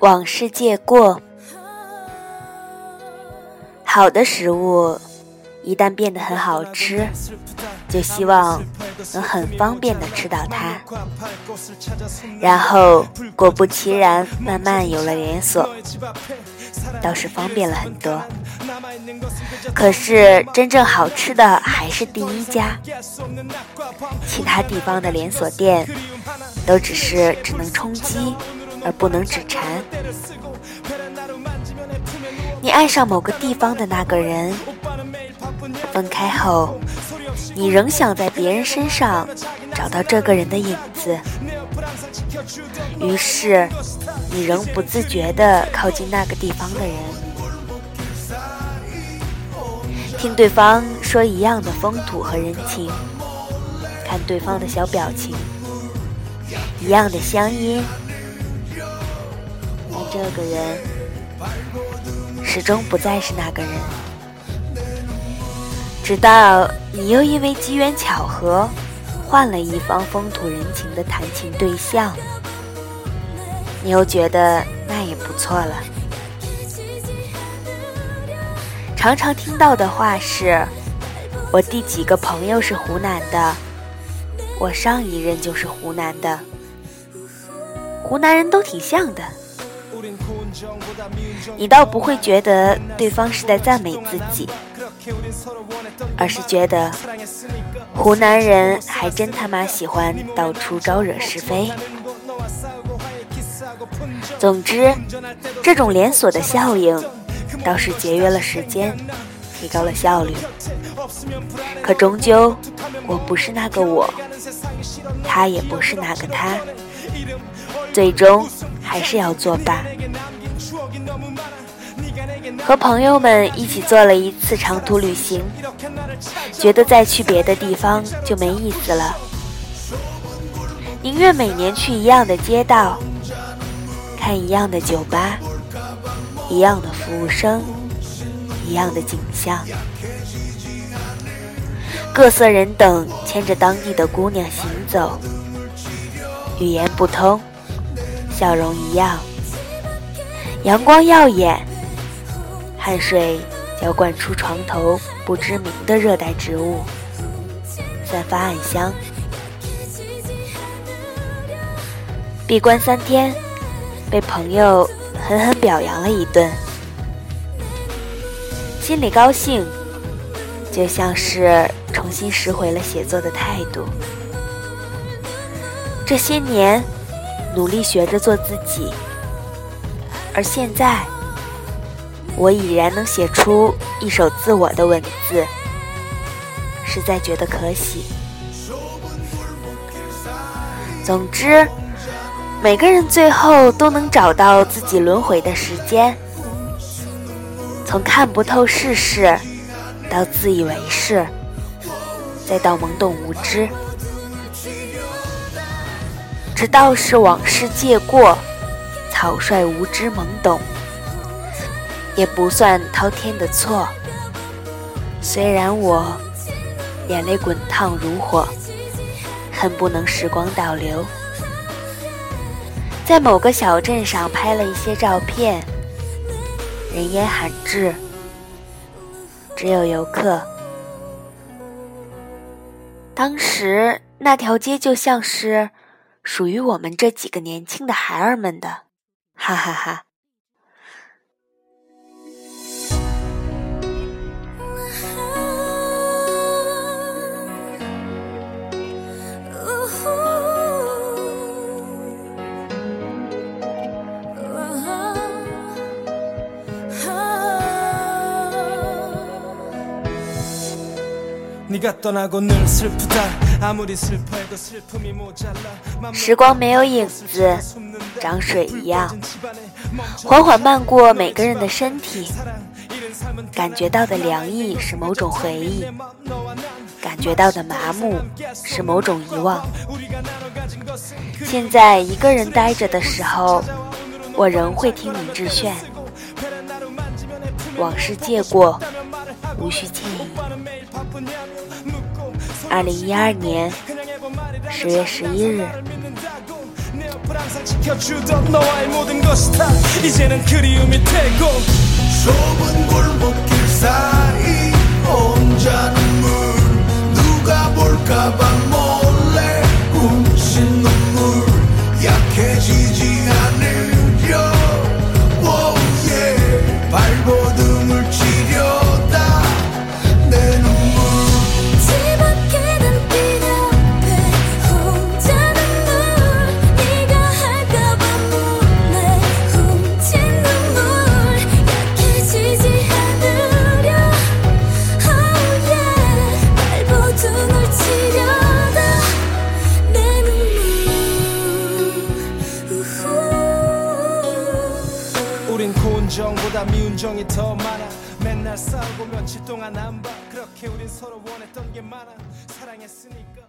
往事借过，好的食物一旦变得很好吃，就希望能很方便的吃到它。然后果不其然，慢慢有了连锁，倒是方便了很多。可是真正好吃的还是第一家，其他地方的连锁店都只是只能充饥而不能止馋。你爱上某个地方的那个人，分开后，你仍想在别人身上找到这个人的影子，于是你仍不自觉地靠近那个地方的人。听对方说一样的风土和人情，看对方的小表情，一样的乡音，这个人始终不再是那个人。直到你又因为机缘巧合，换了一方风土人情的谈情对象，你又觉得那也不错了。常常听到的话是：“我第几个朋友是湖南的，我上一任就是湖南的，湖南人都挺像的。”你倒不会觉得对方是在赞美自己，而是觉得湖南人还真他妈喜欢到处招惹是非。总之，这种连锁的效应。倒是节约了时间，提高了效率。可终究，我不是那个我，他也不是那个他，最终还是要作罢。和朋友们一起做了一次长途旅行，觉得再去别的地方就没意思了，宁愿每年去一样的街道，看一样的酒吧。一样的服务生，一样的景象，各色人等牵着当地的姑娘行走，语言不通，笑容一样，阳光耀眼，汗水浇灌出床头不知名的热带植物，散发暗香。闭关三天，被朋友。狠狠表扬了一顿，心里高兴，就像是重新拾回了写作的态度。这些年，努力学着做自己，而现在，我已然能写出一首自我的文字，实在觉得可喜。总之。每个人最后都能找到自己轮回的时间，从看不透世事，到自以为是，再到懵懂无知，直到是往事借过，草率无知懵懂，也不算滔天的错。虽然我眼泪滚烫如火，恨不能时光倒流。在某个小镇上拍了一些照片，人烟罕至，只有游客。当时那条街就像是属于我们这几个年轻的孩儿们的，哈哈哈。时光没有影子，涨水一样，缓缓漫过每个人的身体。感觉到的凉意是某种回忆，感觉到的麻木是某种遗忘。现在一个人呆着的时候，我仍会听林志炫，往事借过，无需歉意。二零一二年十月十一日， 우린 고운 정보다 미운 정이 더 많아. 맨날 싸우고 며칠 동안 안봐. 그렇게 우린 서로 원했던 게 많아. 사랑했으니까